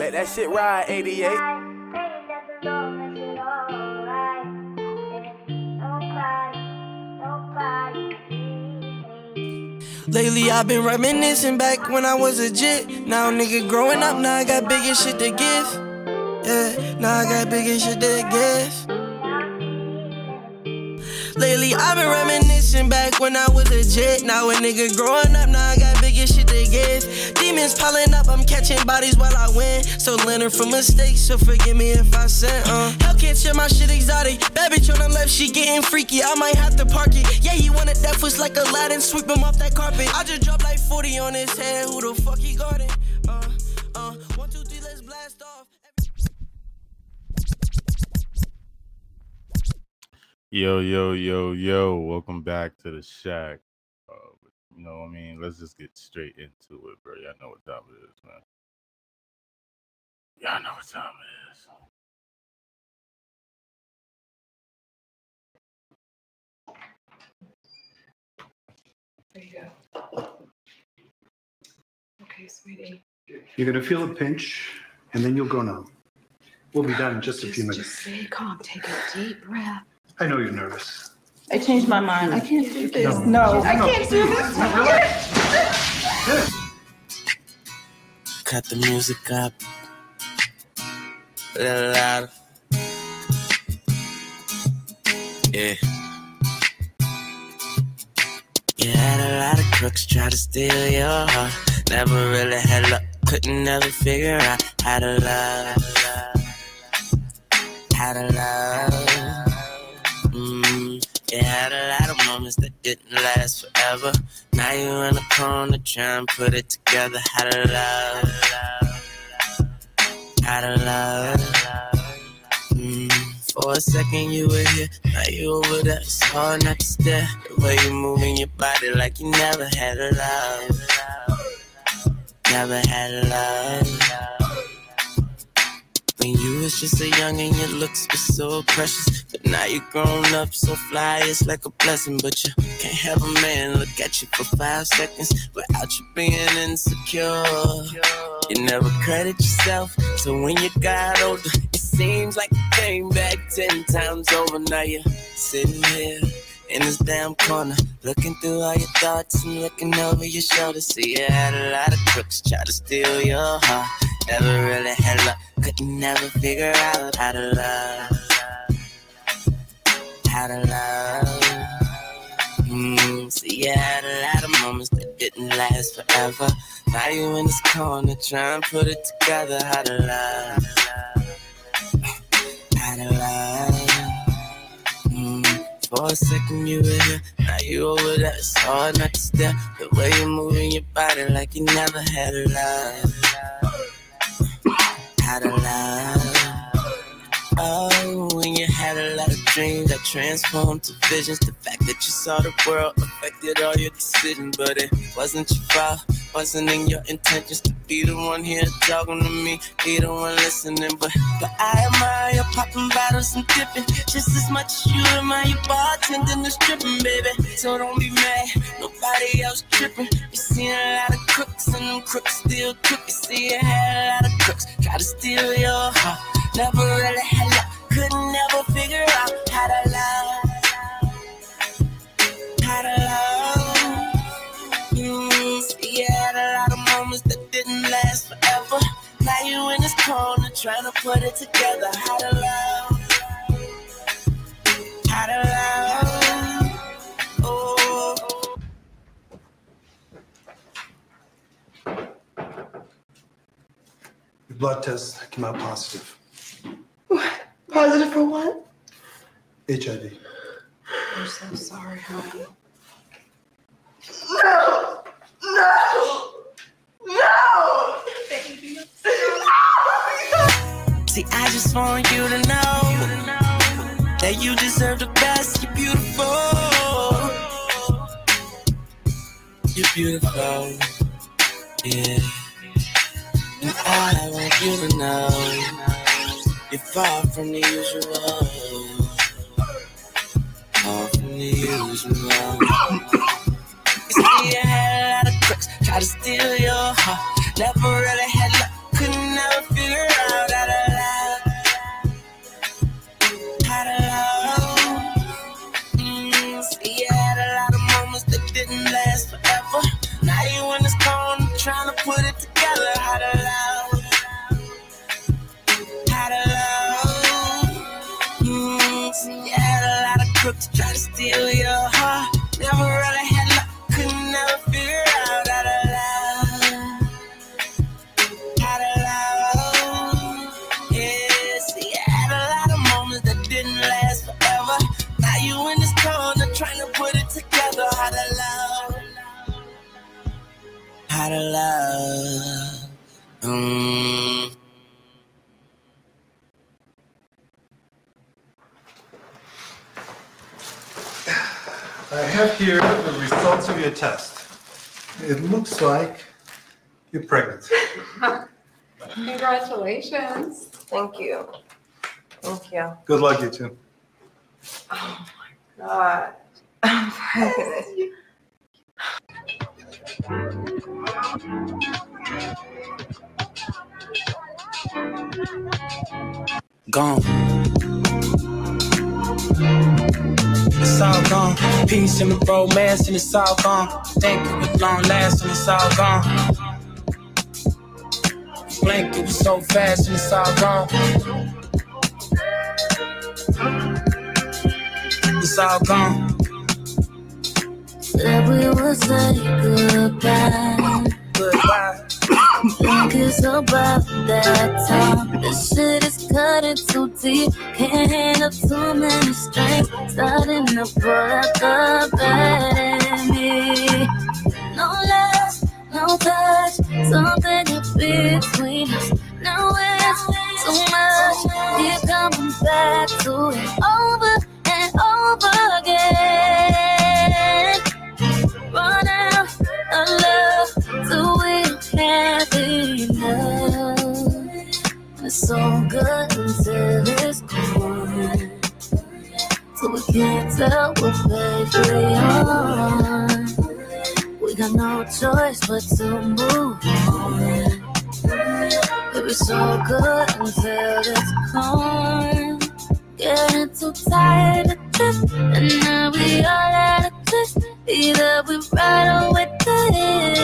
Let that shit ride, 88. Lately I've been reminiscing back when I was a jit. Now nigga growing up, now I got bigger shit to give. Yeah, now I got bigger shit to give. Lately I've been reminiscing back when I was a jet. Now a nigga growing up, now I got bigger shit to give. Demons piling up, I'm catching bodies while I win. So learning from mistakes, so forgive me if I sin. Uh. Share my shit exotic. Bad bitch on the left, she getting freaky. I might have to park it. Yeah, he wanted that foot like Aladdin, sweep him off that carpet. I just dropped like 40 on his head. Who the fuck he guarding? Uh, uh, one, two, three, let's blast off. Yo, yo, yo, yo. Welcome back to the shack. You know, what I mean, let's just get straight into it, bro. Y'all know what time it is, man. Y'all know what time it is. There you go. Okay, sweetie. You're going to feel a pinch, and then you'll go numb. We'll be done in just a few minutes. just stay calm. Take a deep breath. I know you're nervous. I changed my mind. I can't do this. No. No, I can't do this. Cut the music up. A little louder. Yeah. You had a lot of crooks try to steal your heart. Never really had luck. Couldn't never figure out how to love. How to love. Mm, you had a lot of moments that didn't last forever. Now you in the corner trying to put it together. How to love. How to love. Mm, for a second you were here, now you over there. It's hard not to stare. The way you're moving your body like you never had a love. Never had a love. When you was just a young and your looks were so precious. But now you're grown up so fly, it's like a blessing. But you can't have a man look at you for five seconds without you being insecure. You never credit yourself, so when you got older, it seems like you came back ten times over. Now you're sitting here in this damn corner, looking through all your thoughts and looking over your shoulder. See, you had a lot of crooks try to steal your heart. Never really had luck, couldn't never figure out how to love. How to love. Mm, see, you had a lot of moments that didn't last forever. Now you in this corner trying to put it together. How to love. How to love. For a second you were here, now you over there. It's hard not to stare. The way you're moving your body like you never had a love. Had a love. Oh, when you had a lot of dreams that transformed to visions. The fact that you saw the world affected all your decisions, but it wasn't your fault. Wasn't in your intentions to be the one here talking to me, be the one listening. But, but I admire you popping bottles and dipping just as much as you admire you bartending and stripping, baby. So don't be mad, nobody else tripping. You seen a lot of crooks and them crooks still crook. You see you had a lot of crooks try to steal your heart. Never really had luck, couldn't never figure out how to love. How to love. Mm, you had a lot of moments that didn't last forever. Now you in this corner trying to put it together. How to love. How to love. Oh. Your blood test came out positive. Positive for what? HIV. I'm so sorry, honey. No! No! No! See, I just want you to know that you deserve the best. You're beautiful. You're beautiful. Yeah. And I want you to know you're far from the usual. Far from the usual. You see, I had a lot of crooks try to steal your heart. Never really had luck, couldn't never crook to try to steal your heart. Never really had luck, couldn't never figure out how to love. How to love. Yeah, see, I had a lot of moments that didn't last forever. Now you in this corner trying to put it together. How to love. How to love. Mm. I have here the results of your test. It looks like you're pregnant. Congratulations. Thank you. Thank you. Good luck, you two. Oh my god. I'm pregnant. gone. It's all gone. Peace and the romance, and it's all gone. Thank you, with long last, and it's all gone. Blink, it was so fast, and it's all gone. It's all gone. Said we would say goodbye. Goodbye. It's about that time. This shit is cutting too deep. Can't handle too many strings. Starting to pull out the bad in me. No less, no touch. Something in between us. Now it's too much. Keep coming back to it over can't tell on. We got no choice but to move on. It was so good until it's gone. Getting too tired of this, and now we all at a twist. Either we ride or we dip.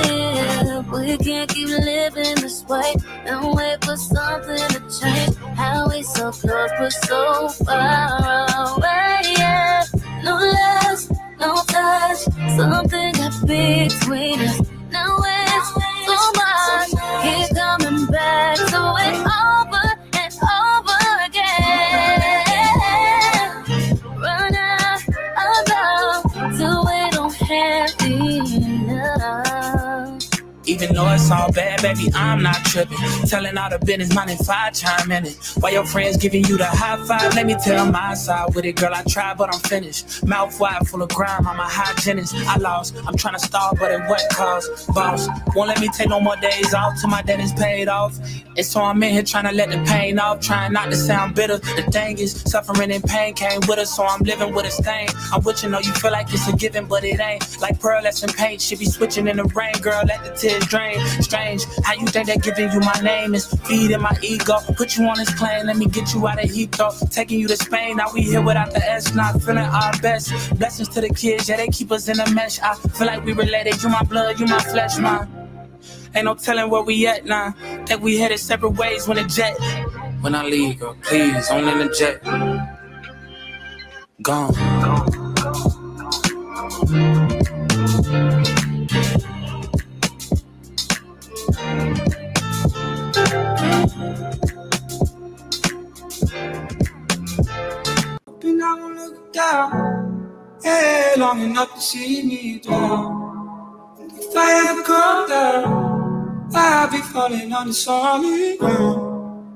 We can't keep living this way and wait for something to change. How we so close but so far away? No less, no touch. Something got between us. Now Though it's all bad, baby, I'm not tripping. Telling all the business, if I chime in it? While your friends giving you the high five, let me tell my side with it, girl. I tried, but I'm finished. Mouth wide, full of grime, I'm a hygienist. I lost, I'm trying to stall, but at what cost? Boss, won't let me take no more days off till my debt is paid off. And so I'm in here trying to let the pain off, trying not to sound bitter. The thing is, suffering and pain came with us, so I'm living with a stain. I'm with you, know you feel like it's a given, but it ain't. Like pearlescent paint, should be switching in the rain, girl. Let the tears drain. Strange, how you think that giving you my name is feeding my ego? Put you on this plane, let me get you out of Heathrow. Taking you to Spain, now we here without the S, not feeling our best. Blessings to the kids, yeah, they keep us in a mesh. I feel like we related. You my blood, you my flesh, man. Ain't no telling where we at now. Think we headed separate ways when the jet. When I leave, girl, please, only in the jet. Gone. Hoping down. Hey, long enough to see me down. If I ever come down, I'll be falling on the solid ground.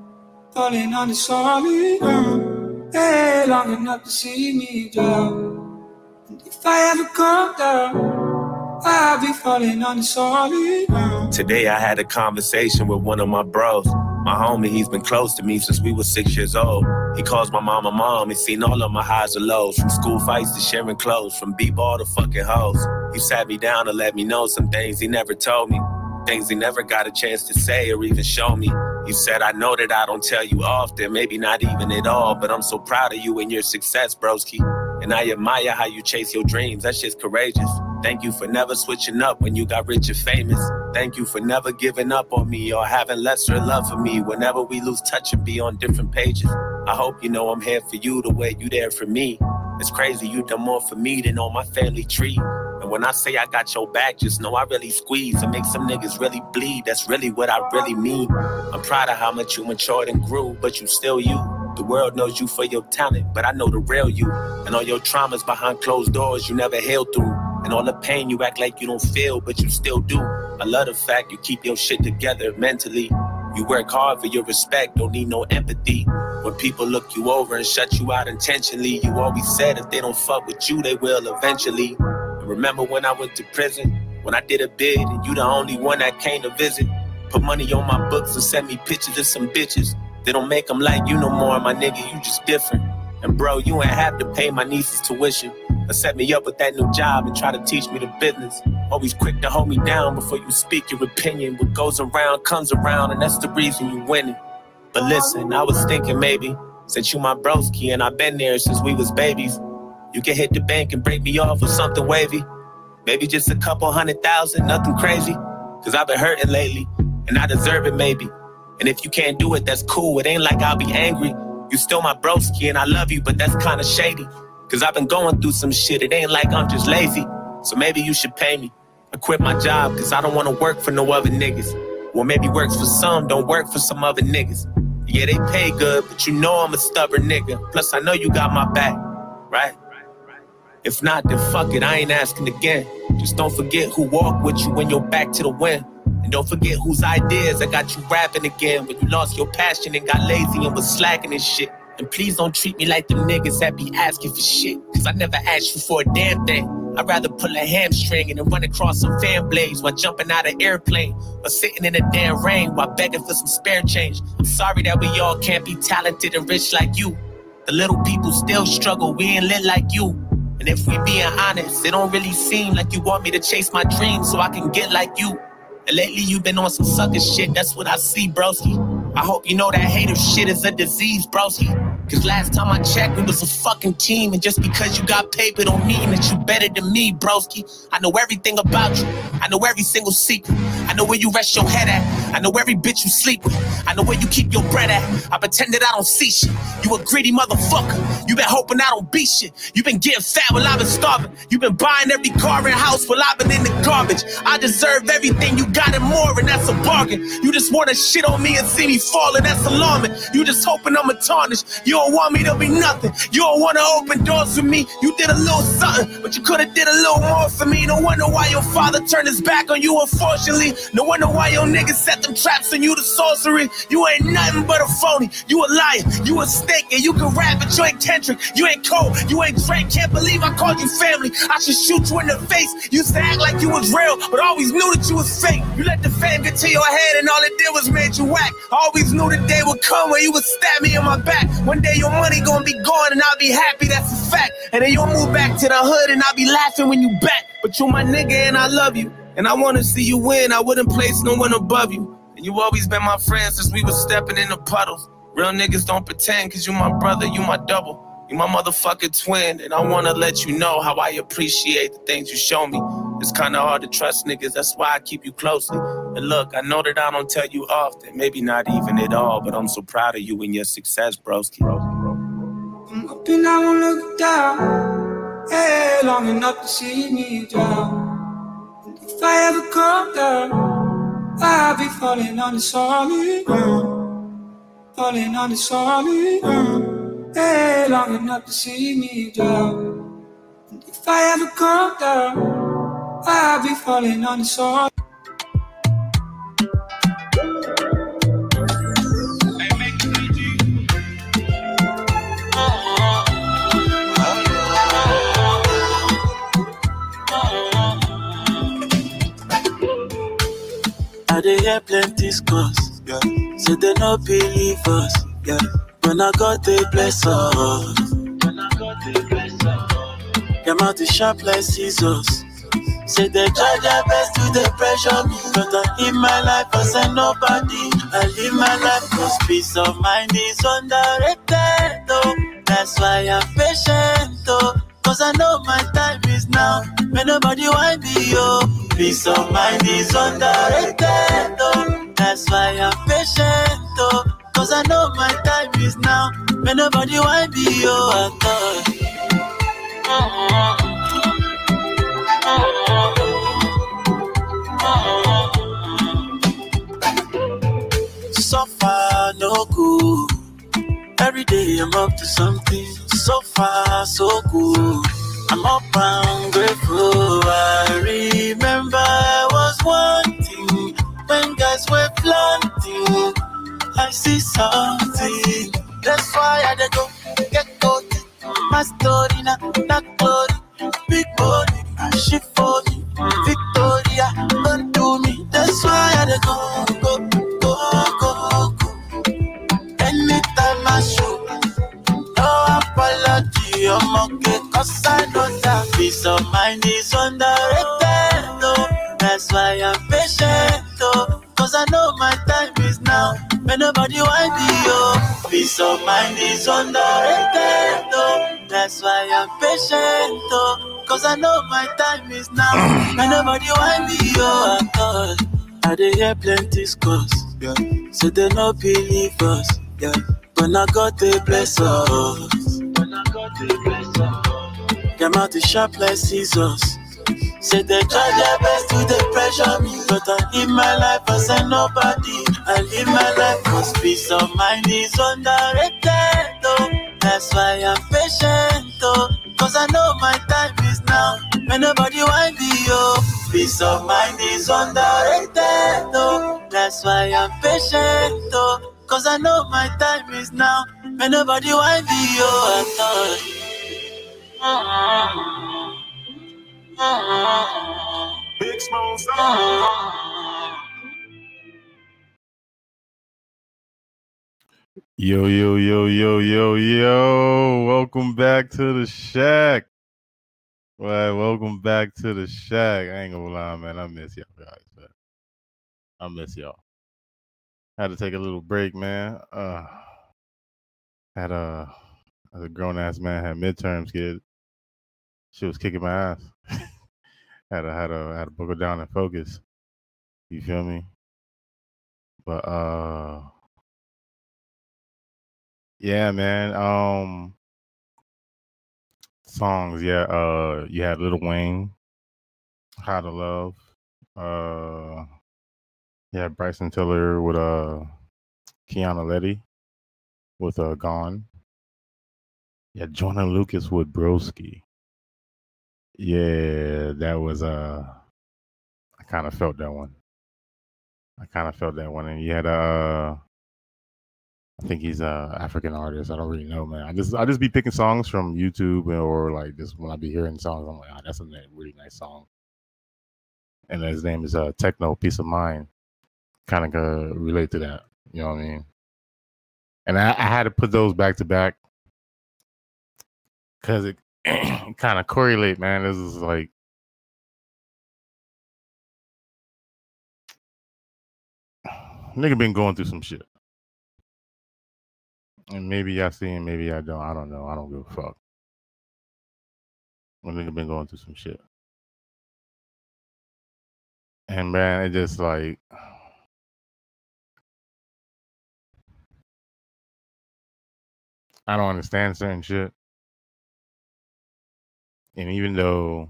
Falling on the solid ground. Hey, long enough to see me down. And if I ever come down, I'll be falling on the solid ground. Today I had a conversation with one of my bros. My homie, he's been close to me since we were six years old. He calls my mama mom. He's seen all of my highs and lows, from school fights to sharing clothes, from b-ball to fucking hoes. He sat me down to let me know some things he never told me, things he never got a chance to say or even show me. You said, I know that I don't tell you often, maybe not even at all, but I'm so proud of you and your success, broski. And I admire how you chase your dreams. That shit's courageous. Thank you for never switching up when you got rich and famous. Thank you for never giving up on me or having lesser love for me whenever we lose touch and be on different pages. I hope you know I'm here for you the way you there for me. It's crazy, you done more for me than on my family tree. And when I say I got your back, just know I really squeeze and make some niggas really bleed. That's really what I really mean. I'm proud of how much you matured and grew, but you still you. The world knows you for your talent, but I know the real you. And all your traumas behind closed doors you never held through. And all the pain you act like you don't feel, but you still do. I love the fact you keep your shit together mentally. You work hard for your respect, don't need no empathy. When people look you over and shut you out intentionally, you always said if they don't fuck with you, they will eventually. And remember when I went to prison, when I did a bid, and you the only one that came to visit. Put money on my books and send me pictures of some bitches. They don't make them like you no more, my nigga, you just different. And bro, you ain't have to pay my niece's tuition. Set me up with that new job and try to teach me the business. Always quick to hold me down before you speak your opinion. What goes around comes around, and that's the reason you winning. But listen, I was thinking maybe, since you my broski and I've been there since we was babies, you can hit the bank and break me off with something wavy. Maybe just a couple hundred thousand, nothing crazy. Cause I've been hurting lately, and I deserve it maybe. And if you can't do it, that's cool. It ain't like I'll be angry. You still my broski and I love you, but that's kinda shady. Cause I've been going through some shit. It ain't like I'm just lazy. So maybe you should pay me. I quit my job cause I don't wanna work for no other niggas. Well, maybe works for some, don't work for some other niggas. Yeah, they pay good, but you know I'm a stubborn nigga. Plus, I know you got my back, right? If not, then fuck it, I ain't asking again. Just don't forget who walked with you when you're back to the wind. And don't forget whose ideas that got you rapping again when you lost your passion and got lazy and was slacking and shit. And please don't treat me like them niggas that be asking for shit. Cause I never asked you for a damn thing. I'd rather pull a hamstring and then run across some fan blades while jumping out of airplane or sitting in the damn rain while begging for some spare change. I'm sorry that we all can't be talented and rich like you. The little people still struggle, we ain't lit like you. And if we being honest, it don't really seem like you want me to chase my dreams so I can get like you. And lately you've been on some sucker shit, that's what I see, broski. I hope you know that hater shit is a disease, broski. Cause last time I checked, we was a fucking team. And just because you got paper don't mean that you better than me, broski. I know everything about you. I know every single secret. I know where you rest your head at. I know every bitch you sleep with. I know where you keep your bread at. I pretend that I don't see shit. You a greedy motherfucker. You been hoping I don't be shit. You been getting fat while I've been starving. You been buying every car and house while I've been in the garbage. I deserve everything you got and more, and that's a bargain. You just wanna shit on me and see me falling, that's alarming. You just hoping I'm a tarnish. You don't want me to be nothing. You don't wanna open doors for me. You did a little something, but you coulda did a little more for me. No wonder why your father turned his back on you, unfortunately. No wonder why your niggas set them traps on you to sorcery. You ain't nothing but a phony. You a liar. You a snake, and you can rap, but you ain't Kendrick. You ain't Cole. You ain't Drake. Can't believe I called you family. I should shoot you in the face. Used to act like you was real, but always knew that you was fake. You let the fame get to your head, and all it did was made you whack. I always knew the day would come where you would stab me in my back. One day your money gonna be gone, and I'll be happy. That's a fact. And then you'll move back to the hood, and I'll be laughing when you back. But you're my nigga, and I love you. And I wanna see you win. I wouldn't place no one above you. And you always been my friend since we was stepping in the puddles. Real niggas don't pretend, cause you my brother, you my double. You my motherfucking twin. And I wanna let you know how I appreciate the things you show me. It's kinda hard to trust niggas, that's why I keep you closely. And look, I know that I don't tell you often, maybe not even at all, but I'm so proud of you and your success, broski. I'm up and I won't look down. Hey, long enough to see me drown. And if I ever come down, I'll be falling on the solid ground. Falling on the solid ground. Hey, long enough to see me drown. And if I ever come down, I'll be falling on the solid I hear plenty scores. Yeah. Say they no believe us. Yeah. When I got they bless us. When I got they bless us. Your mouth is sharp like scissors. Say they try their best to they pressure me. But I live my life as a nobody. I live my life cause peace of mind is underrated. Oh. That's why I'm patient. Oh. Cause I know my time is now. May nobody want me, oh. Peace of mind is underrated, oh. That's why I'm patient, oh. Cause I know my time is now. May nobody want me, oh. I thought. So far, no good. Every day I'm up to something. So far, so good. I'm up and grateful. I remember I was wanting when guys were flaunting. I see something. That's why I go get caught. My story now, not glory. Big body, she for me. Victoria, don't do me. That's why I go, go, go, go, go. Anytime I show, no apology. I'm okay, cause I know that peace of mind is underrated. Oh, that's why I'm patient. Oh, cause I know my time is now. When nobody want me, oh, peace of mind is underrated. Oh, that's why I'm patient. Oh, cause I know my time is now. When nobody want me, oh, I thought I dey hear plenty scores. Yeah. So they no believe us. Yeah. But now God they bless us. But now God they bless us. Them out the sharp like scissors. Say they try their best to they pressure me, but I live my life as a nobody. I live my life cause peace of mind is underrated. Oh, that's why I'm patient. Oh, cause I know my time is now. When nobody want me, oh, peace of mind is underrated. Oh, that's why I'm patient. Oh, cause I know my time is now. When nobody want me, oh. Big. Yo, yo, yo, yo, yo, yo. Welcome back to the shack. Right, welcome back to the shack. I ain't gonna lie, man. I miss y'all guys, man. I miss y'all. Had to take a little break, man. Uh had a as a grown ass man had midterms kid. She was kicking my ass. had to had to had to buckle down and focus. You feel me? But uh yeah, man. Um songs, yeah. Uh you had Lil Wayne, How to Love. Uh yeah, Bryson Tiller with uh Kiana Ledé with uh Gone. Yeah, Joyner Lucas with Broski. Yeah, that was uh I kind of felt that one. I kind of felt that one. And you had uh I think he's a African artist. I don't really know, man. I just I just be picking songs from YouTube or like just when I be hearing songs, I'm like, ah, that's a really nice song. And his name is uh Tekno Peace of Mind. Kind of relate to that. You know what I mean? And I, I had to put those back to back because it kind of correlate, man. This is like nigga been going through some shit. And maybe I see him, maybe I don't. I don't know. I don't give a fuck. My nigga been going through some shit. And man, it just like I don't understand certain shit. And even though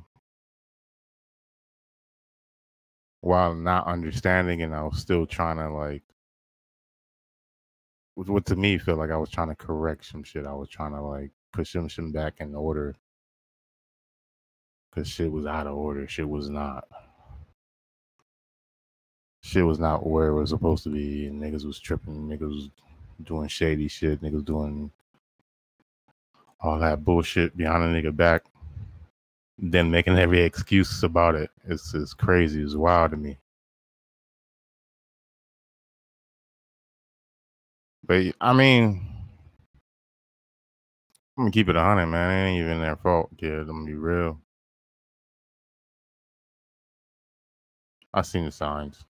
while not understanding and I was still trying to like what, to me felt like I was trying to correct some shit. I was trying to like push some shit back in order. Cause shit was out of order. Shit was not. Shit was not where it was supposed to be. And niggas was tripping. Niggas was doing shady shit. Niggas doing all that bullshit behind a nigga back. Then making every excuse about it. It's it's crazy. It's wild to me. But I mean, I'm gonna keep it hundred, man. It ain't even their fault, kid. I'm gonna be real. I seen the signs.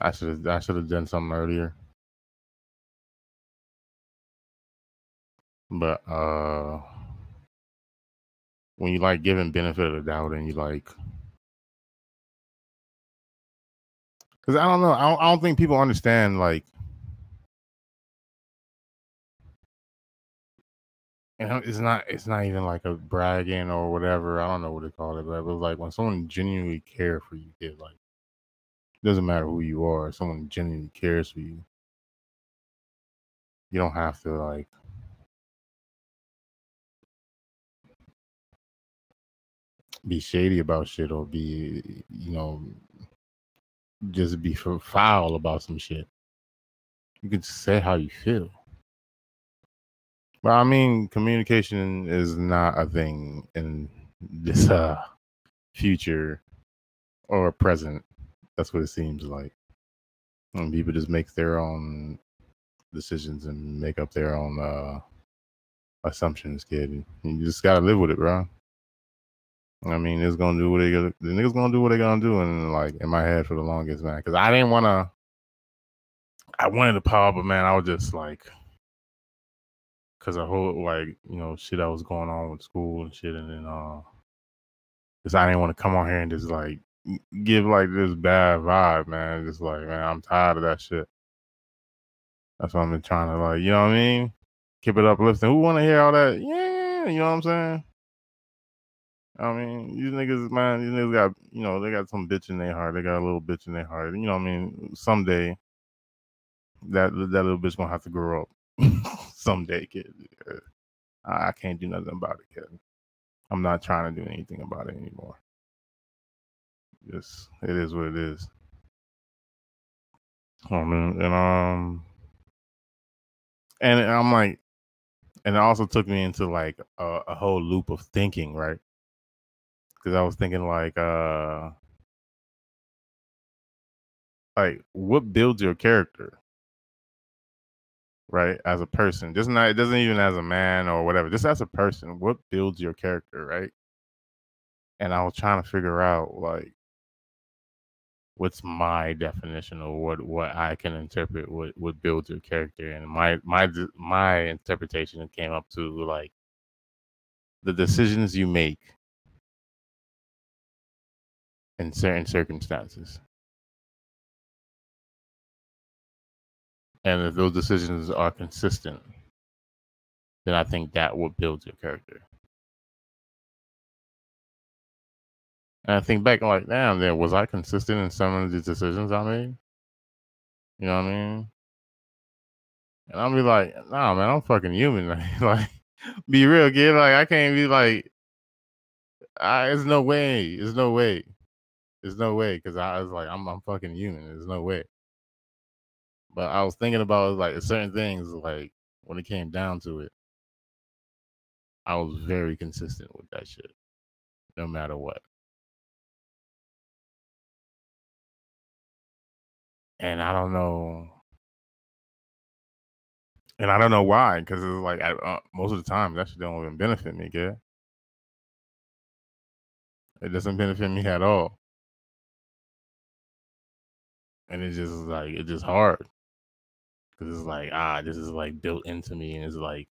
I should I should have done something earlier. But uh when you like giving benefit of the doubt and you like because I don't know, I don't, I don't think people understand like and it's not it's not even like a bragging or whatever. I don't know what they call it, but it was like when someone genuinely cares for you, kid. Like it doesn't matter who you are. Someone genuinely cares for you. You don't have to like be shady about shit or be you know just be foul about some shit. You can say how you feel. Well, I mean, communication is not a thing in this uh future or present. That's what it seems like. And people just make their own decisions and make up their own uh assumptions, kid. You just gotta live with it, bro. I mean, it's gonna do what they the niggas gonna do what they gonna do, and like in my head for the longest, man. Because I didn't wanna, I wanted to power, but man, I was just like, because I whole like you know shit I was going on with school and shit, and then uh, because I didn't want to come on here and just like give like this bad vibe, man. Just like man, I'm tired of that shit. That's what I've been trying to like, you know what I mean? Keep it uplifting. Who want to hear all that? Yeah, you know what I'm saying? I mean, these niggas, man, these niggas got, you know, they got some bitch in their heart. They got a little bitch in their heart. You know I mean? Someday, that that little bitch gonna have to grow up. Someday, kid. I can't do nothing about it, kid. I'm not trying to do anything about it anymore. Yes, it is what it is. I mean, and um, and I'm like, and it also took me into like a, a whole loop of thinking, right? Because I was thinking like, uh, like what builds your character, right? As a person, just not it doesn't even as a man or whatever, just as a person, what builds your character, right? And I was trying to figure out like what's my definition of what what I can interpret what what builds your character, and my my my interpretation came up to like the decisions you make in certain circumstances. And if those decisions are consistent, then I think that will build your character. And I think back, like, damn, then was I consistent in some of the decisions I made? You know what I mean? And I'll be like, nah, man, I'm fucking human. Like be real, kid. Like, I can't be like, I, there's no way. There's no way. There's no way. Cause I was like, I'm, I'm fucking human. There's no way. But I was thinking about like certain things, like when it came down to it, I was very consistent with that shit, no matter what. And I don't know, and I don't know why, because it's like I, uh, most of the time that shit don't even benefit me, kid. It doesn't benefit me at all, and it's just like it's just hard because it's like ah, this is like built into me, and it's like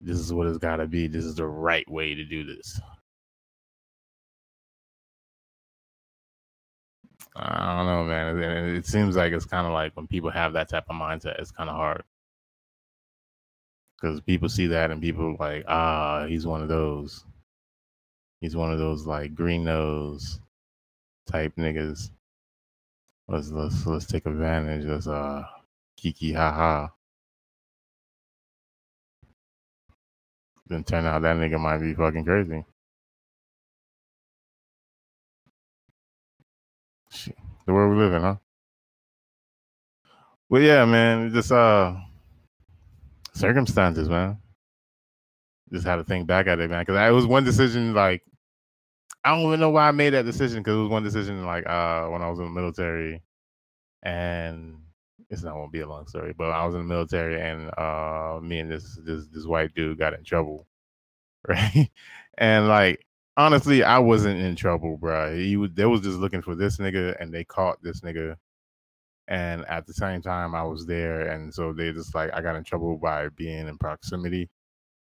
this is what it's got to be. This is the right way to do this. I don't know, man. It, it seems like it's kind of like when people have that type of mindset, it's kind of hard because people see that and people like, ah, he's one of those. He's one of those like green nose type niggas. Let's let's let's take advantage. Let's uh kiki ha ha. Then turn out that nigga might be fucking crazy. Shit, the world we live in, huh? Well, yeah, man. it Just uh circumstances, man. Just had to think back at it, man. Because it was one decision. Like I don't even know why I made that decision. Because it was one decision, like uh when I was in the military, and it's not gonna be a long story, but I was in the military, and uh me and this this this white dude got in trouble, right? and like honestly, I wasn't in trouble, bro. He was they was just looking for this nigga, and they caught this nigga. And at the same time, I was there, and so they just like I got in trouble by being in proximity.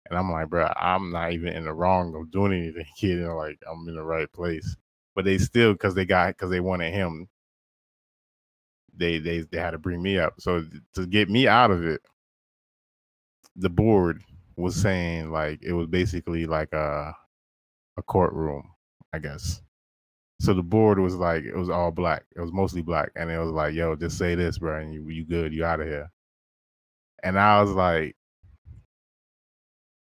And I'm like, bro, I'm not even in the wrong of doing anything, kid. Like I'm in the right place. But they still, because they got, because they wanted him, they they they had to bring me up. So to get me out of it, the board was saying like it was basically like a a courtroom, I guess. So the board was like it was all black. It was mostly black, and it was like, "Yo, just say this, bro, and you you good, you out of here." And I was like,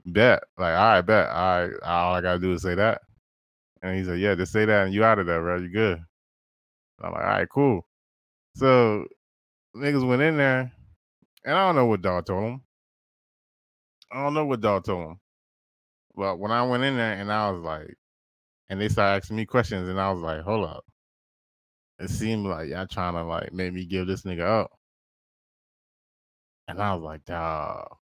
"Bet, like, all right, bet, all right, all I gotta do is say that." And he said, "Yeah, just say that, and you out of there, bro. You good." I'm like, "All right, cool." So niggas went in there, and I don't know what dog told him. I don't know what dog told him. But when I went in there and I was like, and they started asking me questions, and I was like, hold up. It seemed like y'all trying to like make me give this nigga up. And I was like, dog.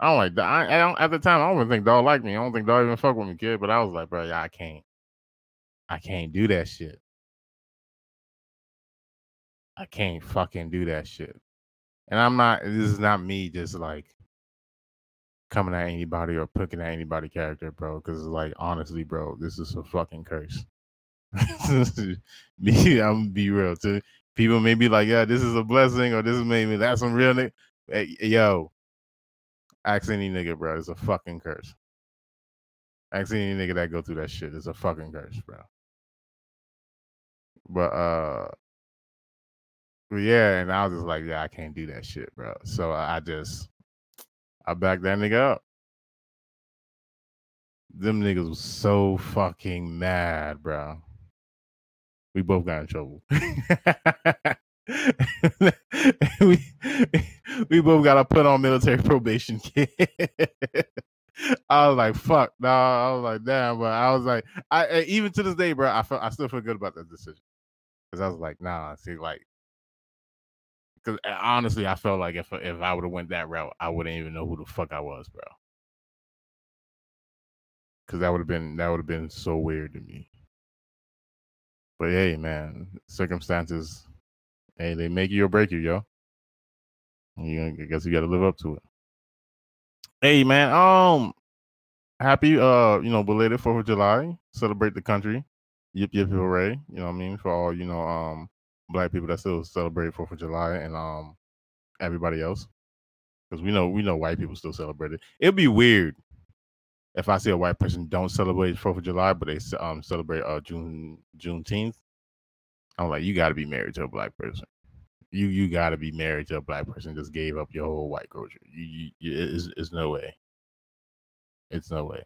I don't like I, I don't at the time I don't even think dog like me. I don't think dog even fuck with me, kid. But I was like, bro, yeah, I can't. I can't do that shit. I can't fucking do that shit. And I'm not this is not me just like coming at anybody or picking at anybody character, bro. Because like honestly, bro, this is a fucking curse. me, I'm gonna be real too. People may be like, yeah, this is a blessing, or this is maybe that's some real nigga. Hey, yo, ask any nigga, bro. It's a fucking curse. Ask any nigga that go through that shit. It's a fucking curse, bro. But uh but yeah, and I was just like, yeah, I can't do that shit, bro. So I just I backed that nigga up. Them niggas was so fucking mad, bro. We both got in trouble. we we both got to put on military probation. I was like, "Fuck!" No, I was like, "Damn!" But I was like, I even to this day, bro, I felt I still feel good about that decision because I was like, "Nah, see, like because eh, honestly, I felt like if if I would have went that route, I wouldn't even know who the fuck I was, bro. Because that would have been that would have been so weird to me. But hey, man, circumstances, hey, they make you or break you, yo. You, I guess you got to live up to it. Hey, man, um, happy, uh, you know, belated Fourth of July. Celebrate the country. Yip yip hooray! You know what I mean for all you know, um, black people that still celebrate Fourth of July and um everybody else. Because we know we know white people still celebrate it. It'd be weird if I see a white person don't celebrate Fourth of July, but they um celebrate uh June Juneteenth. I'm like, you got to be married to a black person. You you got to be married to a black person. Just gave up your whole white culture. You, you, it's, it's no way. It's no way.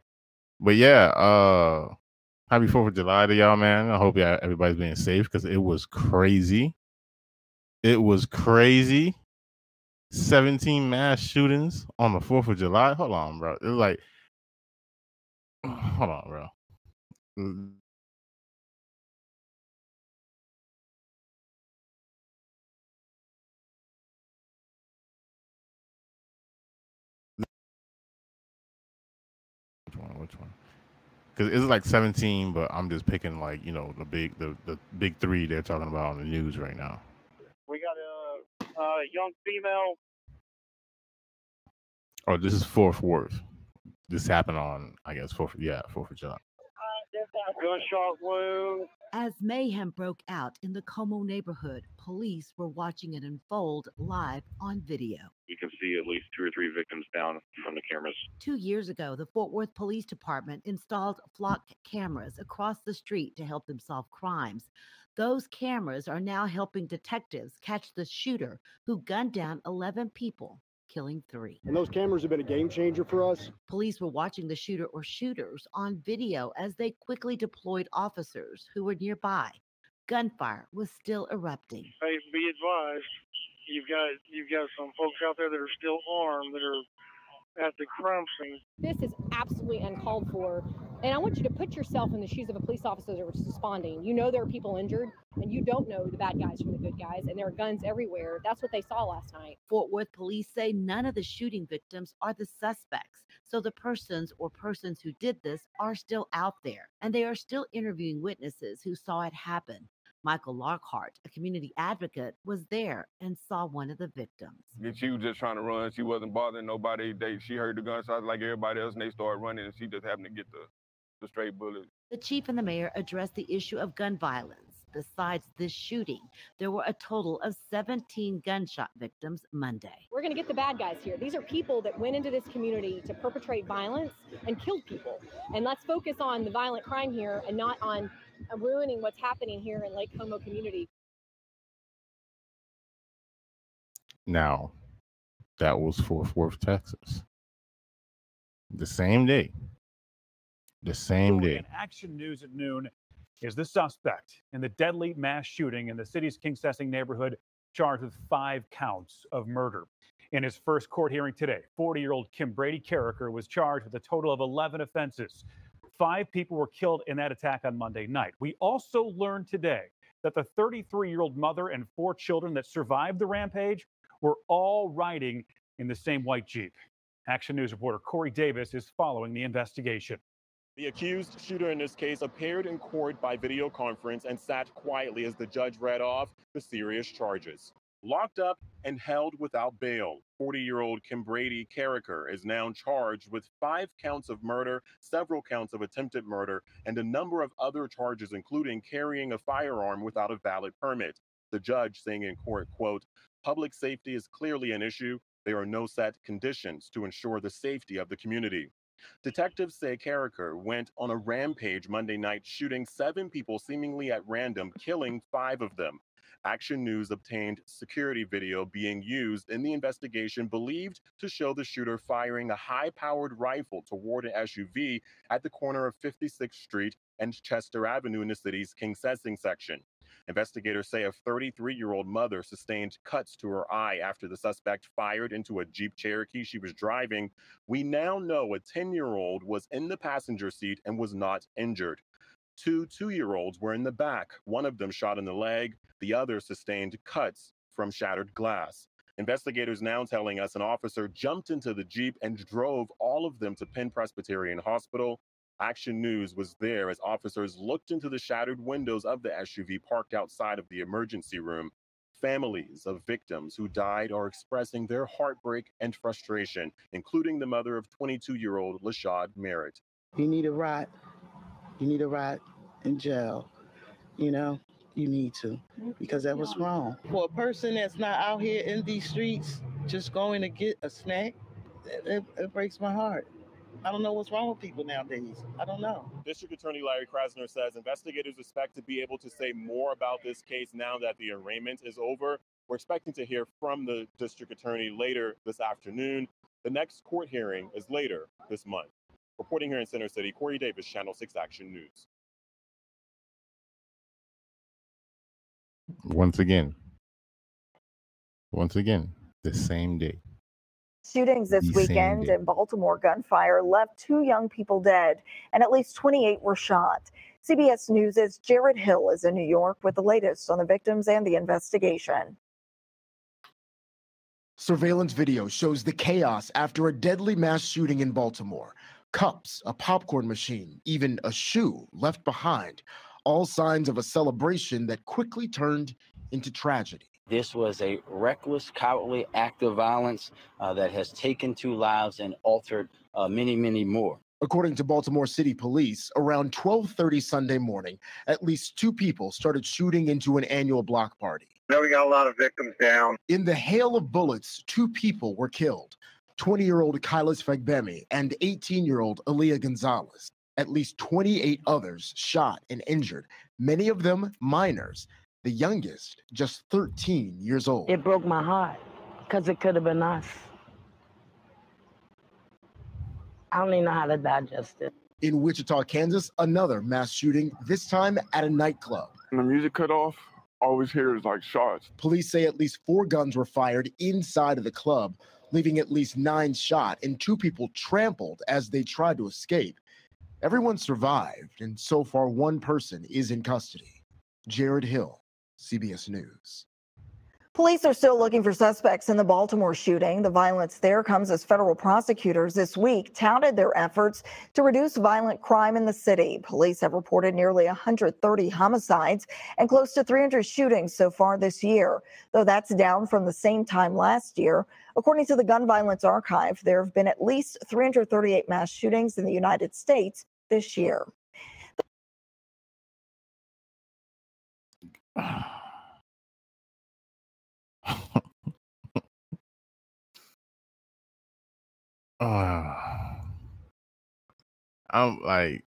But yeah, uh happy Fourth of July to y'all, man. I hope y'all everybody's being safe because it was crazy. It was crazy. 17 mass shootings on the 4th of July. Hold on, bro. It's like hold on, bro. Which one? Because it's like 17, but I'm just picking like you know the big the the big three they're talking about on the news right now. We got a, a young female. Oh, this is Fort Worth. This happened on I guess Fourth yeah Fourth of July. Gunshot wound. As mayhem broke out in the Como neighborhood, police were watching it unfold live on video. You can see at least two or three victims down from the cameras. Two years ago, the Fort Worth Police Department installed flock cameras across the street to help them solve crimes. Those cameras are now helping detectives catch the shooter who gunned down 11 people killing three. And those cameras have been a game changer for us. Police were watching the shooter or shooters on video as they quickly deployed officers who were nearby. Gunfire was still erupting. Hey, be advised, you've got you've got some folks out there that are still armed that are at the crime scene. This is absolutely uncalled for. And I want you to put yourself in the shoes of a police officer that was responding. You know there are people injured, and you don't know the bad guys from the good guys, and there are guns everywhere. That's what they saw last night. Fort Worth police say none of the shooting victims are the suspects. So the persons or persons who did this are still out there, and they are still interviewing witnesses who saw it happen. Michael Lockhart, a community advocate, was there and saw one of the victims. She was just trying to run. She wasn't bothering nobody. They she heard the gunshots like everybody else, and they started running, and she just happened to get the the straight bullet. The chief and the mayor addressed the issue of gun violence. besides this shooting. There were a total of 17 gunshot victims Monday. We're going to get the bad guys here. These are people that went into this community to perpetrate violence and killed people. And let's focus on the violent crime here and not on ruining what's happening here in Lake Como community. Now, that was Fort Worth, Texas. The same day. The same day. In action news at noon is the suspect in the deadly mass shooting in the city's Kingsessing neighborhood, charged with five counts of murder. In his first court hearing today, 40 year old Kimbrady Carriker was charged with a total of 11 offenses. Five people were killed in that attack on Monday night. We also learned today that the 33 year old mother and four children that survived the rampage were all riding in the same white Jeep. Action News reporter Corey Davis is following the investigation. The accused shooter in this case appeared in court by video conference and sat quietly as the judge read off the serious charges. Locked up and held without bail, 40 year old Kimbrady Carriker is now charged with five counts of murder, several counts of attempted murder, and a number of other charges, including carrying a firearm without a valid permit. The judge saying in court, quote, public safety is clearly an issue. There are no set conditions to ensure the safety of the community. Detectives say Carriker went on a rampage Monday night, shooting seven people seemingly at random, killing five of them. Action News obtained security video being used in the investigation believed to show the shooter firing a high powered rifle toward an SUV at the corner of 56th Street and Chester Avenue in the city's Kingsessing section. Investigators say a 33 year old mother sustained cuts to her eye after the suspect fired into a Jeep Cherokee she was driving. We now know a 10 year old was in the passenger seat and was not injured. Two two year olds were in the back, one of them shot in the leg, the other sustained cuts from shattered glass. Investigators now telling us an officer jumped into the Jeep and drove all of them to Penn Presbyterian Hospital. Action News was there as officers looked into the shattered windows of the SUV parked outside of the emergency room. Families of victims who died are expressing their heartbreak and frustration, including the mother of 22 year old Lashyd Merritt. You need a rot. You need a rot in jail. You know, you need to because that was wrong. For a person that's not out here in these streets just going to get a snack, it, it, it breaks my heart. I don't know what's wrong with people nowadays. I don't know. District Attorney Larry Krasner says investigators expect to be able to say more about this case now that the arraignment is over. We're expecting to hear from the district attorney later this afternoon. The next court hearing is later this month. Reporting here in Center City, Corey Davis, Channel 6 Action News. Once again. Once again, the same day. Shootings this The weekend in Baltimore gunfire left two young people dead and at least 28 were shot. CBS News' Jared Hill is in New York with the latest on the victims and the investigation. Surveillance video shows the chaos after a deadly mass shooting in Baltimore. Cups, a popcorn machine, even a shoe left behind. All signs of a celebration that quickly turned into tragedy. This was a reckless, cowardly act of violence uh, that has taken two lives and altered uh, many, many more. According to Baltimore City Police, around 12:30 Sunday morning, at least two people started shooting into an annual block party. Now we got a lot of victims down. In the hail of bullets, two people were killed 20 year old Kylis Fagbemi and 18 year old Aaliyah Gonzalez. At least 28 others shot and injured, many of them minors, the youngest just 13 years old. It broke my heart because it could have been us. I don't even know how to digest it. In Wichita, Kansas, another mass shooting, this time at a nightclub. When the music cut off, always we hear is like shots. Police say at least four guns were fired inside of the club, leaving at least nine shot and two people trampled as they tried to escape. Everyone survived, and so far, one person is in custody. Jared Hill, CBS News. Police are still looking for suspects in the Baltimore shooting. The violence there comes as federal prosecutors this week touted their efforts to reduce violent crime in the city. Police have reported nearly 130 homicides and close to 300 shootings so far this year, though that's down from the same time last year. According to the Gun Violence Archive, there have been at least 338 mass shootings in the United States this year. Uh, I'm like,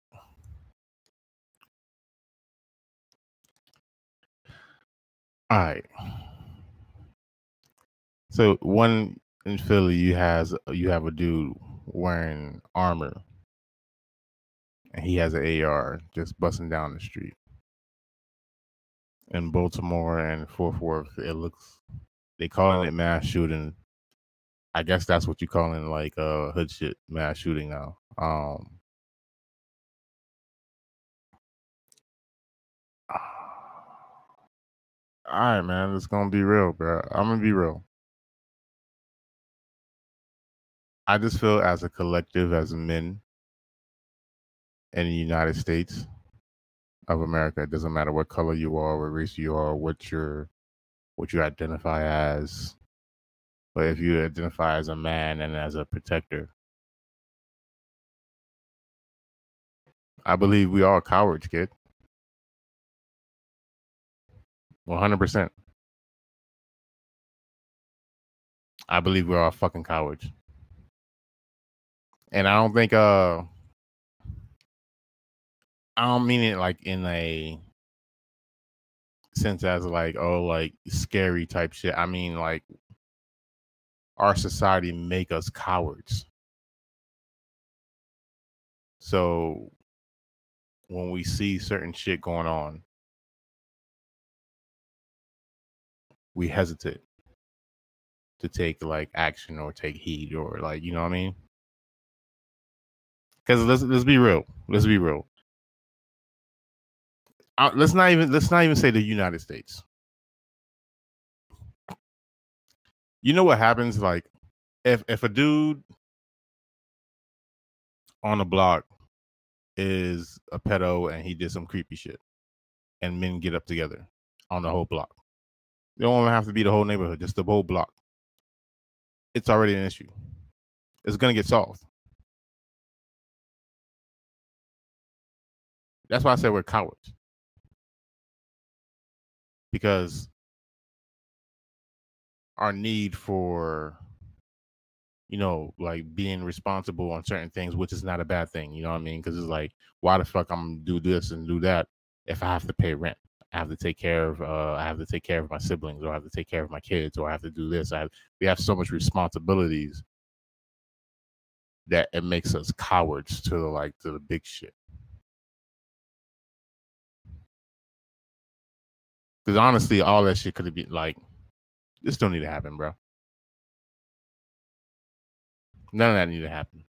all right. So one in Philly, you has you have a dude wearing armor, and he has an AR just busting down the street. In Baltimore and Fort Worth, it looks they calling it mass shooting. I guess that's what you calling like uh hood shit mass shooting now. Um All right, man. It's gonna be real, bro. I'm gonna be real. I just feel as a collective, as men in the United States of America, it doesn't matter what color you are, what race you are, what you're, what you identify as. But if you identify as a man and as a protector, I believe we are cowards, kid. One hundred percent. I believe we're all fucking cowards. And I don't think uh I don't mean it like in a sense as like, oh like scary type shit. I mean like our society make us cowards. So when we see certain shit going on, we hesitate to take like action or take heed or like you know what I mean? Because let's let's be real. Let's be real. Uh, let's not even let's not even say the United States. You know what happens? Like if if a dude on the block is a pedo and he did some creepy shit, and men get up together on the whole block. They don't have to be the whole neighborhood, just the whole block. It's already an issue. It's gonna get solved. That's why I said we're cowards. Because our need for you know, like being responsible on certain things, which is not a bad thing, you know what I mean? Because it's like, why the fuck I'm gonna do this and do that if I have to pay rent? I have to take care of uh, I have to take care of my siblings, or I have to take care of my kids, or I have to do this. I have, we have so much responsibilities that it makes us cowards to the like to the big shit. Because honestly, all that shit could have been like, this don't need to happen, bro. None of that need to happen.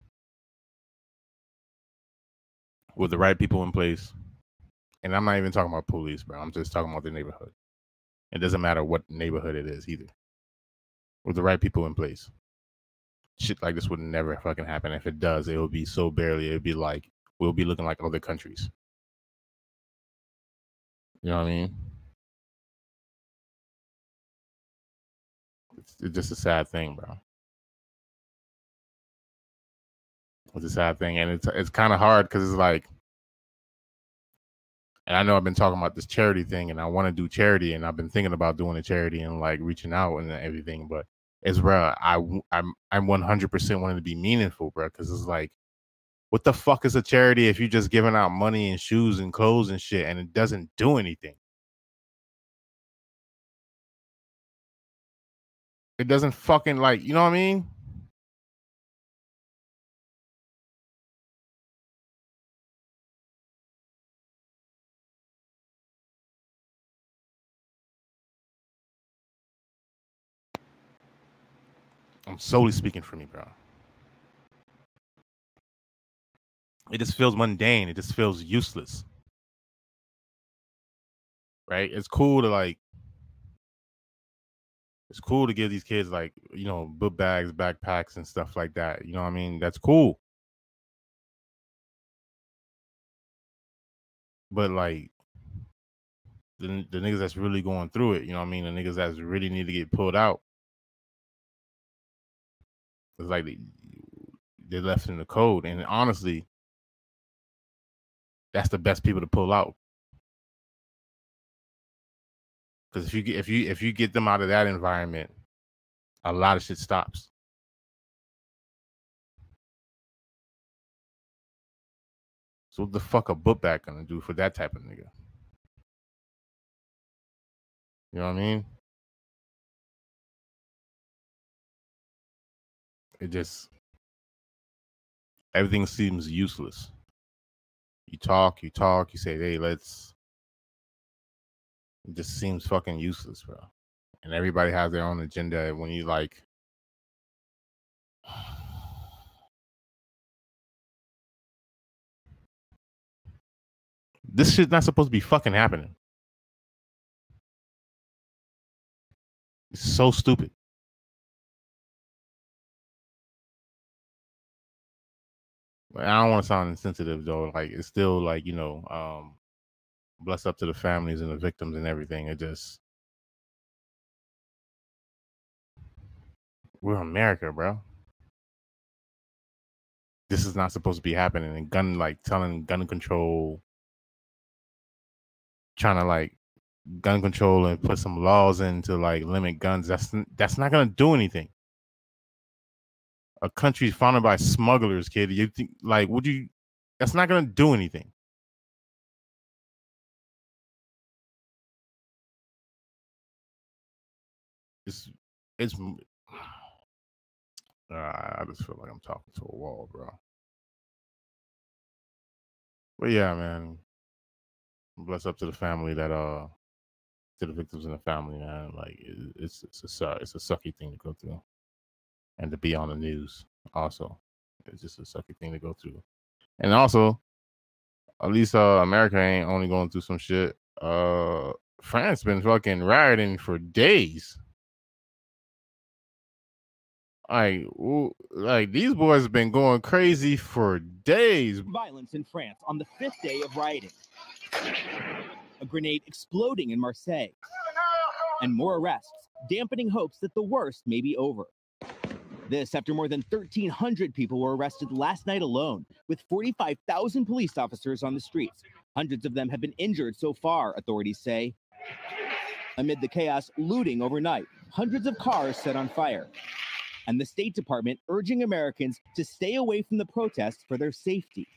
With the right people in place, and I'm not even talking about police, bro. I'm just talking about the neighborhood. It doesn't matter what neighborhood it is either. With the right people in place, shit like this would never fucking happen. If it does, it will be so barely. It'd be like we'll be looking like other countries. You know what I mean? It's, just a sad thing, bro. It's a sad thing, and it's it's kind of hard because it's like, and I know I've been talking about this charity thing, and I want to do charity, and I've been thinking about doing a charity and like reaching out and everything, but it's bro, I I'm I'm 100 percent wanting to be meaningful, bro, because it's like, what the fuck is a charity if you're just giving out money and shoes and clothes and shit, and it doesn't do anything? It doesn't fucking like, you know what I mean? I'm solely speaking for me, bro. It just feels mundane. It just feels useless. Right? It's cool to like it's cool to give these kids like, you know, book bags, backpacks and stuff like that. You know what I mean? That's cool. But like the, the niggas that's really going through it, you know what I mean? The niggas that's really need to get pulled out. It's like they, they're left in the code. And honestly, that's the best people to pull out. Because if you get if you if you get them out of that environment, a lot of shit stops. So what the fuck a book bag gonna do for that type of nigga? You know what I mean? It just everything seems useless. You talk, you talk, you say, hey, let's it just seems fucking useless, bro. And everybody has their own agenda. When you like this shit's not supposed to be fucking happening. It's so stupid. I don't want to sound insensitive though. Like it's still like you know, um, bless up to the families and the victims and everything. It just we're America, bro. This is not supposed to be happening. And gun like telling gun control, trying to like gun control and put some laws in to like limit guns. That's that's not gonna do anything. A country founded by smugglers, kid. You think like would you? That's not gonna do anything. It's. Uh, I just feel like I'm talking to a wall, bro. But yeah, man. Bless up to the family that uh to the victims and the family, man. Like it's it's a it's a sucky thing to go through, and to be on the news also, it's just a sucky thing to go through. And also, at least uh America ain't only going through some shit. Uh, France been fucking rioting for days. Like, like these boys have been going crazy for days. Violence in France on the fifth day of rioting. A grenade exploding in Marseille. And more arrests, dampening hopes that the worst may be over. This after more than 1,300 people were arrested last night alone, with 45,000 police officers on the streets. Hundreds of them have been injured so far, authorities say. Amid the chaos, looting overnight, hundreds of cars set on fire. And the State Department urging Americans to stay away from the protests for their safety.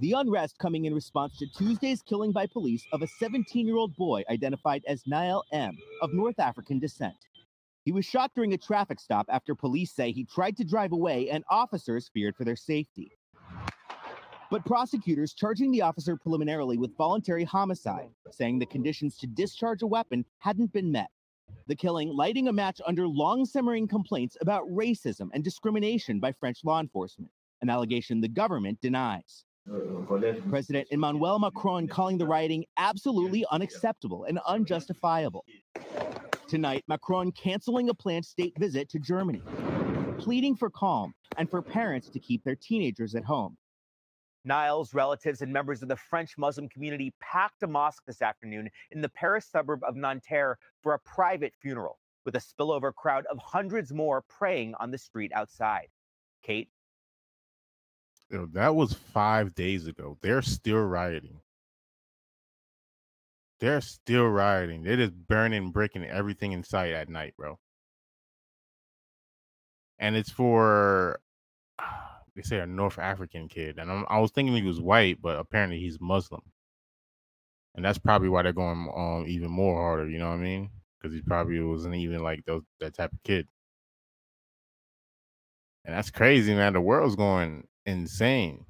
The unrest coming in response to Tuesday's killing by police of a 17 year old boy identified as Nahel M. of North African descent. He was shot during a traffic stop after police say he tried to drive away and officers feared for their safety. But prosecutors charging the officer preliminarily with voluntary homicide, saying the conditions to discharge a weapon hadn't been met. The killing lighting a match under long simmering complaints about racism and discrimination by French law enforcement, an allegation the government denies. President Emmanuel Macron calling the rioting absolutely unacceptable and unjustifiable. Tonight, Macron canceling a planned state visit to Germany, pleading for calm and for parents to keep their teenagers at home. Nahel's, relatives, and members of the French Muslim community packed a mosque this afternoon in the Paris suburb of Nanterre for a private funeral, with a spillover crowd of hundreds more praying on the street outside. Kate? Yo, that was five days ago. They're still rioting. They're still rioting. They're just burning, breaking everything in sight at night, bro. And it's for they say a North African kid, and I'm, I was thinking he was white, but apparently he's Muslim, and that's probably why they're going um even more harder. You know what I mean? Because he probably wasn't even like those that type of kid, and that's crazy, man. The world's going insane,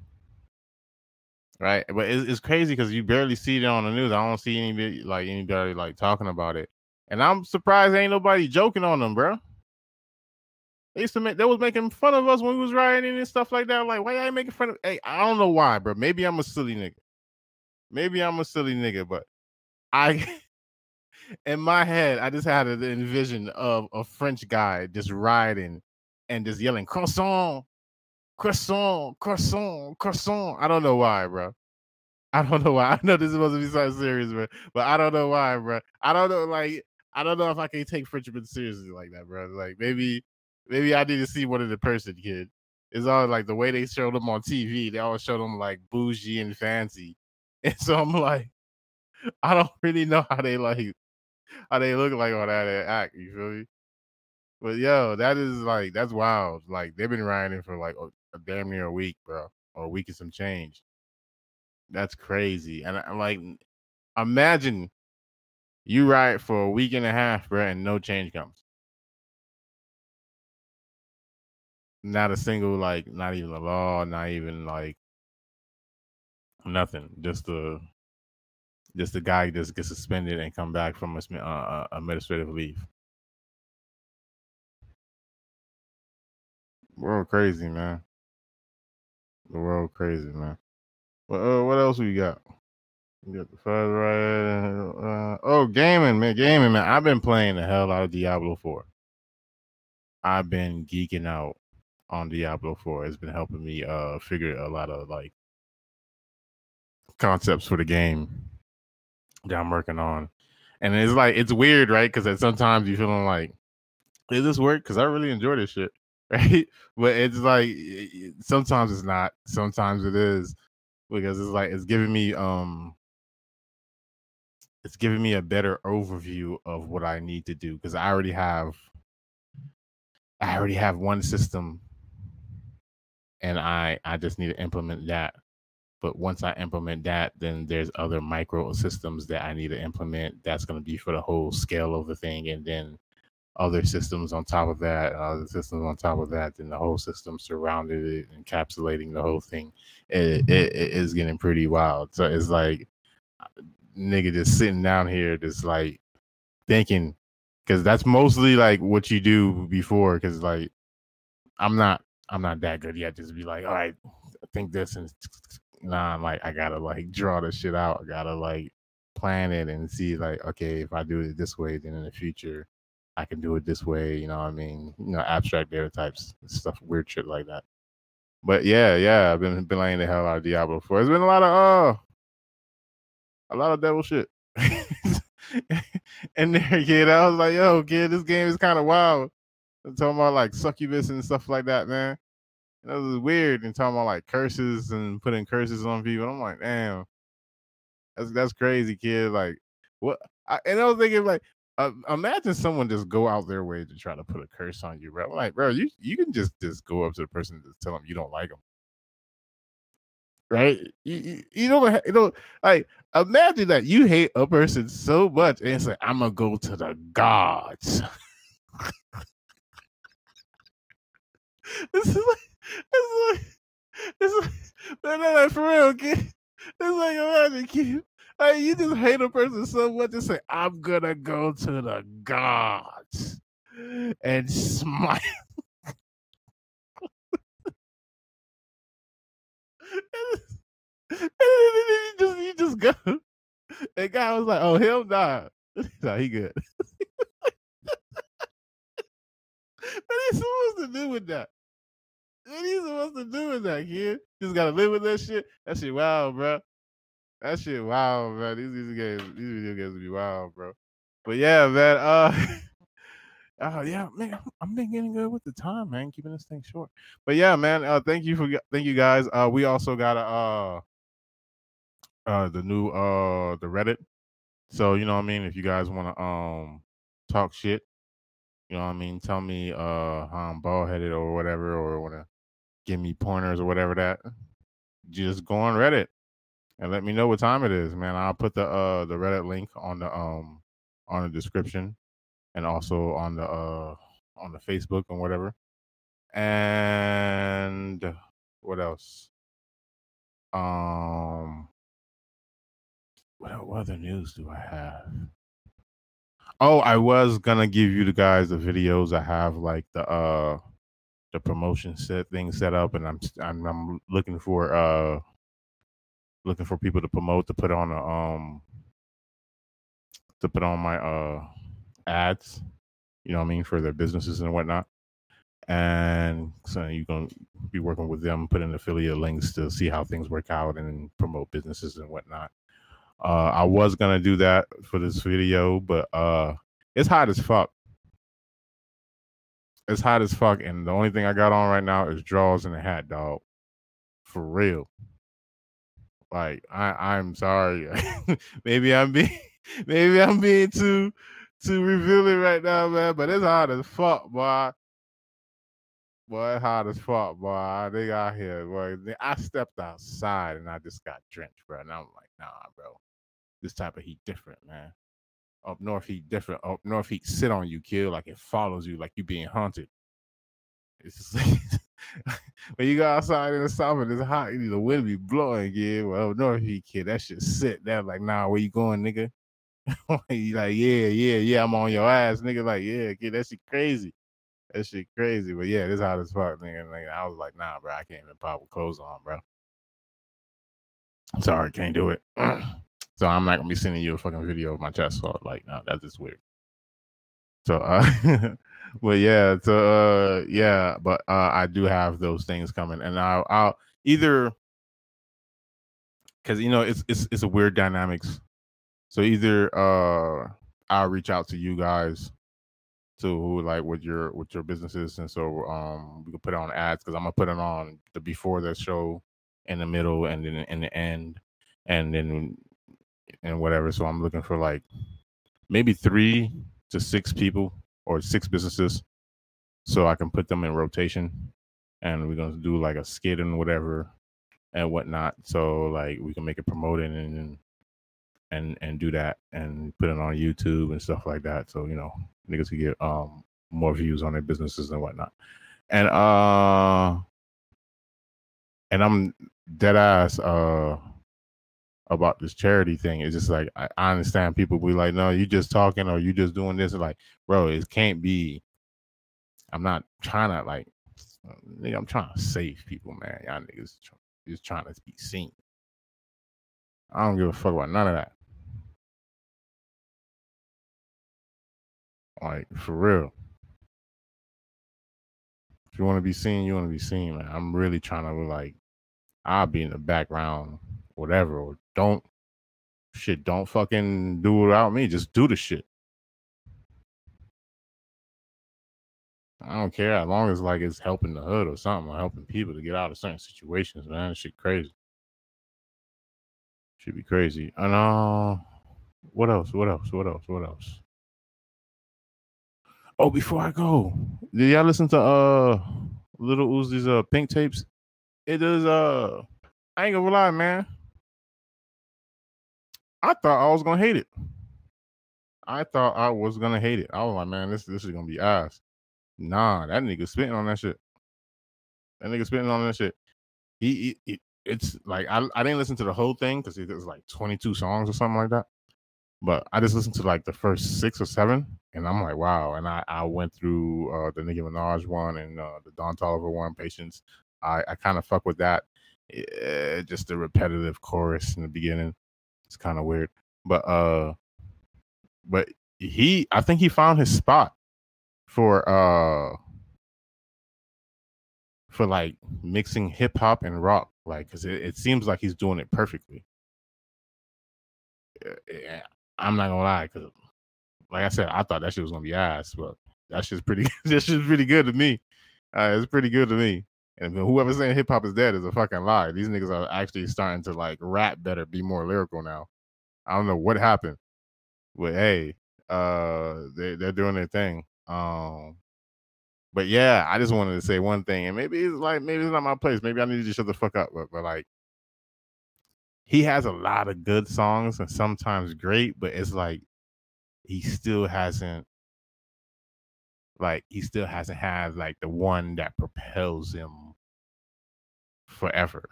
right? But it's, it's crazy because you barely see it on the news. I don't see anybody like anybody like talking about it, and I'm surprised ain't nobody joking on them, bro. They used to make they was making fun of us when we was riding and stuff like that. Like, why are y'all making fun of? Hey, I don't know why, bro. Maybe I'm a silly nigga. Maybe I'm a silly nigga, but I, in my head, I just had an envision of a French guy just riding and just yelling croissant, croissant, croissant, croissant. I don't know why, bro. I don't know why. I know this is supposed to be something serious, bro, but I don't know why, bro. I don't know, like, I don't know if I can take Frenchmen seriously like that, bro. Like, maybe Maybe I need to see one of the person, kid. It's all like the way they show them on TV. They always show them like bougie and fancy, and so I'm like, I don't really know how they like how they look like on that act. You feel me? But yo, that is like that's wild. Like they've been riding for like a, a damn near a week, bro, or a week and some change. That's crazy. And I'm like, imagine you ride for a week and a half, bro, and no change comes. Not a single like, not even a law, not even like nothing. Just a just a guy just gets suspended and come back from a, uh, administrative leave. World crazy, man. The world crazy, man. What uh, what else we got? We got the five right. Uh, oh, gaming, man, gaming, man. I've been playing the hell out of Diablo Four. I've been geeking out on Diablo Four. It's been helping me uh figure a lot of like concepts for the game that I'm working on. And it's like it's weird, right? Because sometimes you feeling like, does this work? Because I really enjoy this shit, right? But it's like sometimes it's not. Sometimes it is because it's like it's giving me um it's giving me a better overview of what I need to do because I already have I already have one system and I I just need to implement that but once I implement that, then there's other micro systems that I need to implement. That's going to be for the whole scale of the thing, and then other systems on top of that, other systems on top of that, then the whole system surrounded it, encapsulating the whole thing. It, it, it is getting pretty wild. So it's like uh, nigga just sitting down here, just like thinking, because that's mostly like what you do before. Because like I'm not, I'm not that good yet. Just be like, all right, think this and nah, I'm like I gotta like draw the shit out. I gotta like plan it and see like, okay, if I do it this way, then in the future I can do it this way. You know I mean? You know, abstract data types, stuff, weird shit like that. But yeah, yeah, I've been been laying the hell out of Diablo 4. It's been a lot of uh a lot of devil shit. and there, kid, I was like, yo, kid, this game is kind of wild. I'm talking about like succubus and stuff like that, man. That was weird and talking about like curses and putting curses on people. I'm like, damn, that's that's crazy, kid. Like, what? I, and I was thinking, like, uh, imagine someone just go out their way to try to put a curse on you, bro. I'm like, bro, you you can just just go up to the person and just tell them you don't like them, right? You, you, you don't you know like imagine that you hate a person so much and it's like I'm gonna go to the gods. is like it's like, it's like, no, no, no, for real, kid. It's like, imagine, kid. Hey, you just hate a person so much to say, I'm gonna go to the gods and smile. and then you just you just go. And guy was like, "Oh hell nah." no, he good. what are you supposed to do with that? What are you supposed to do with that, kid? Just gotta live with that shit. That shit wild, bro. That shit wild, bro. These these games, these video games be wild, bro. But yeah, man. Uh, uh yeah, man. I'm been getting good with the time, man. Keeping this thing short. But yeah, man. Uh, thank you for thank you guys. Uh, we also got a uh, uh, the new uh, the Reddit. So you know what I mean. If you guys want to um talk shit, you know what I mean. Tell me uh how I'm bald headed or whatever, or want to give me pointers or whatever that, just go on Reddit and let me know what time it is, man. I'll put the uh the Reddit link on the um on the description and also on the uh on the Facebook and whatever. And what else? Um what, what other news do I have? Oh, I was gonna give you the guys the videos I have like the uh the promotion set thing set up, and I'm I'm, I'm looking for uh looking for people to promote to put on a um to put on my uh ads, you know what I mean, for their businesses and whatnot. And so you're gonna be working with them, put in affiliate links to see how things work out and promote businesses and whatnot. Uh, I was gonna do that for this video, but uh, it's hot as fuck it's hot as fuck, and the only thing I got on right now is drawers and a hat, dog. For real. Like I, I'm sorry. maybe I'm being, maybe I'm being too, to reveal it right now, man. But it's hot as fuck, boy. Boy, it's hard as fuck, boy. They out here, boy. I stepped outside and I just got drenched, bro. And I'm like, nah, bro. This type of heat different, man. Up north heat different. Up north heat sit on you, kill like it follows you, like you being haunted. It's like when you go outside in the summer, and it's hot. The wind be blowing, yeah. Well, up north heat kid, that shit sit there like, nah, where you going, nigga? you like, yeah, yeah, yeah, I'm on your ass, nigga. Like, yeah, kid, that shit crazy. That shit crazy. But yeah, this hot as fuck, nigga. Like, I was like, nah, bro, I can't even pop with clothes on, bro. Sorry, can't do it. so I'm not gonna be sending you a fucking video of my chest. So like, no, that's just weird. So uh but yeah, so uh yeah, but uh I do have those things coming and I'll I'll either because you know it's it's it's a weird dynamics. So either uh I'll reach out to you guys to who like with your with your businesses and so um we can put it on ads because I'm gonna put it on the before the show in the middle and then in the end and then and whatever. So I'm looking for like maybe three to six people or six businesses so I can put them in rotation and we're gonna do like a skit and whatever and whatnot. So like we can make it promoted and and and do that and put it on YouTube and stuff like that. So you know niggas can get um more views on their businesses and whatnot. And uh and I'm dead ass uh about this charity thing. It's just like I, I understand people be like, no, you just talking or you just doing this. Like, bro, it can't be. I'm not trying to like, nigga, I'm trying to save people, man. Y'all niggas just trying to be seen. I don't give a fuck about none of that. Like for real. If you want to be seen, you want to be seen, man. I'm really trying to like, I'll be in the background, whatever, or don't shit. Don't fucking do it without me. Just do the shit. I don't care as long as like it's helping the hood or something, or helping people to get out of certain situations, man. Shit crazy. Should be crazy. And uh what else? What else? What else? What else? Oh, before I go, did y'all listen to uh Lil Uzi's uh pink tapes? It is uh I ain't gonna lie, man. I thought I was gonna hate it. I thought I was gonna hate it. I was like, man, this this is gonna be ass. Nah, that nigga spitting on that shit. That nigga spitting on that shit. He, he, he- it's like I I didn't listen to the whole thing because it was like 22 songs or something like that. But I just listened to like the first six or seven, and I'm like, wow. And I I went through uh the Nicki Minaj one and uh, the Don Toliver one, Patience. I I kind of fuck with that. Eh, just the repetitive chorus in the beginning. It's kind of weird, but uh, but he I think he found his spot for uh for like mixing hip hop and rock, like because it, it seems like he's doing it perfectly. Eh, eh, I'm not gonna lie, because like I said, I thought that shit was gonna be ass, but that shit's pretty. that shit's pretty good to me. Uh, it's pretty good to me. And whoever's saying hip hop is dead is a fucking lie. These niggas are actually starting to like rap better, be more lyrical now. I don't know what happened, but hey, uh, they they're doing their thing. Um, but yeah, I just wanted to say one thing, and maybe it's like maybe it's not my place. Maybe I need to shut the fuck up. But but like, he has a lot of good songs and sometimes great, but it's like he still hasn't like he still hasn't had like the one that propels him forever.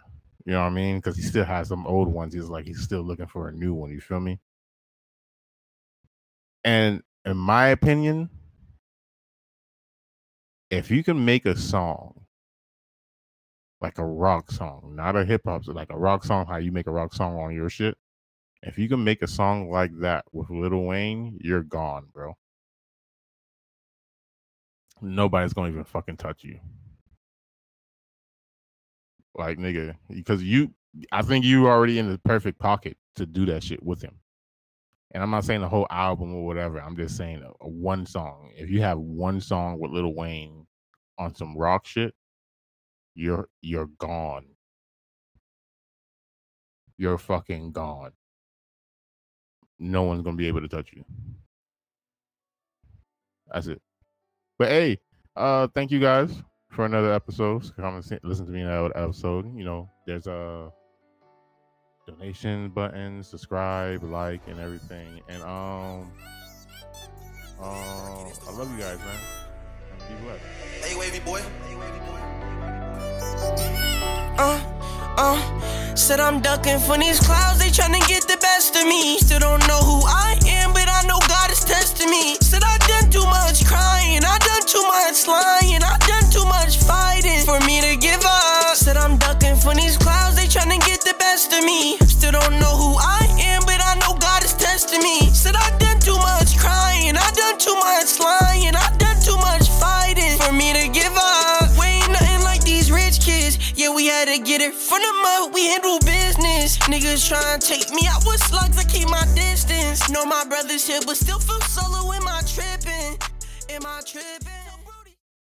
You know what I mean? Because he still has some old ones. He's like he's still looking for a new one. You feel me? And in my opinion, if you can make a song like a rock song, not a hip hop, like a rock song, how you make a rock song on your shit. If you can make a song like that with Lil Wayne, you're gone, bro. Nobody's gonna even fucking touch you. Like nigga, because you, I think you already in the perfect pocket to do that shit with him. And I'm not saying the whole album or whatever. I'm just saying a, a one song. If you have one song with Lil Wayne on some rock shit, you're you're gone. You're fucking gone. No one's gonna be able to touch you. That's it. But hey, uh, thank you guys for another episode. So Come and see- listen to me in another episode. You know, there's a donation button, subscribe, like, and everything. And um, uh, I love you guys, man. Be blessed. Hey, wavy boy. Hey, wavy boy. Uh, uh, said I'm ducking from these clouds, they tryna get the best of me. Still don't know who I am, but I know Testing me. Said I done too much crying, I done too much lying, I done too much fighting for me to give up. Said I'm ducking from these clouds, they tryna get the best of me. Still don't know who I am, but I know God is testing me. Said I done too much crying, I done too much lying, To get it from the mud. We handle business. Niggas trying to take me out with slugs. I keep my distance. Know my brothers here, but still feel solo. Am I tripping? Am I tripping?